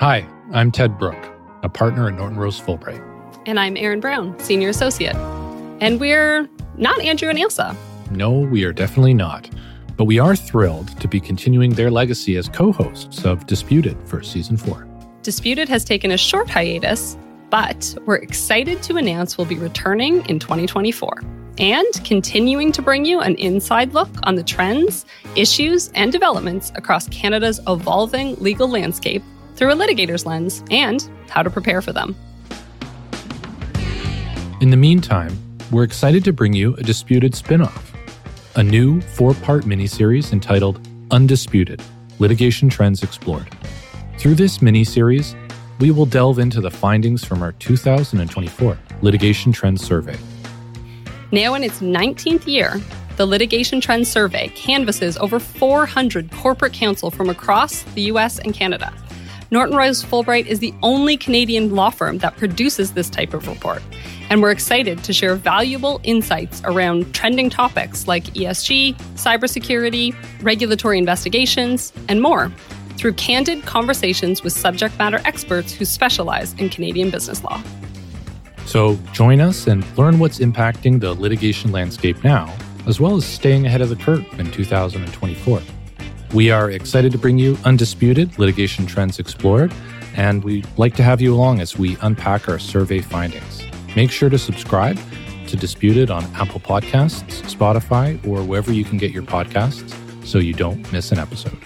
Hi, I'm Ted Brook, a partner at Norton Rose Fulbright. And I'm Erin Brown, Senior Associate. And we're not Andrew and Ailsa. No, we are definitely not. But we are thrilled to be continuing their legacy as co hosts of Disputed for season four. Disputed has taken a short hiatus, but we're excited to announce we'll be returning in 2024 and continuing to bring you an inside look on the trends, issues, and developments across Canada's evolving legal landscape through a litigator's lens and how to prepare for them. In the meantime, we're excited to bring you a Disputed spin off, a new four part miniseries entitled Undisputed Litigation Trends Explored. Through this miniseries, we will delve into the findings from our 2024 Litigation Trends Survey. Now, in its 19th year, the Litigation Trends Survey canvasses over 400 corporate counsel from across the US and Canada. Norton Rose Fulbright is the only Canadian law firm that produces this type of report, and we're excited to share valuable insights around trending topics like ESG, cybersecurity, regulatory investigations, and more through candid conversations with subject matter experts who specialize in Canadian business law. So join us and learn what's impacting the litigation landscape now, as well as staying ahead of the curve in 2024. We are excited to bring you Undisputed Litigation Trends Explored, and we'd like to have you along as we unpack our survey findings. Make sure to subscribe to Disputed on Apple Podcasts, Spotify, or wherever you can get your podcasts so you don't miss an episode.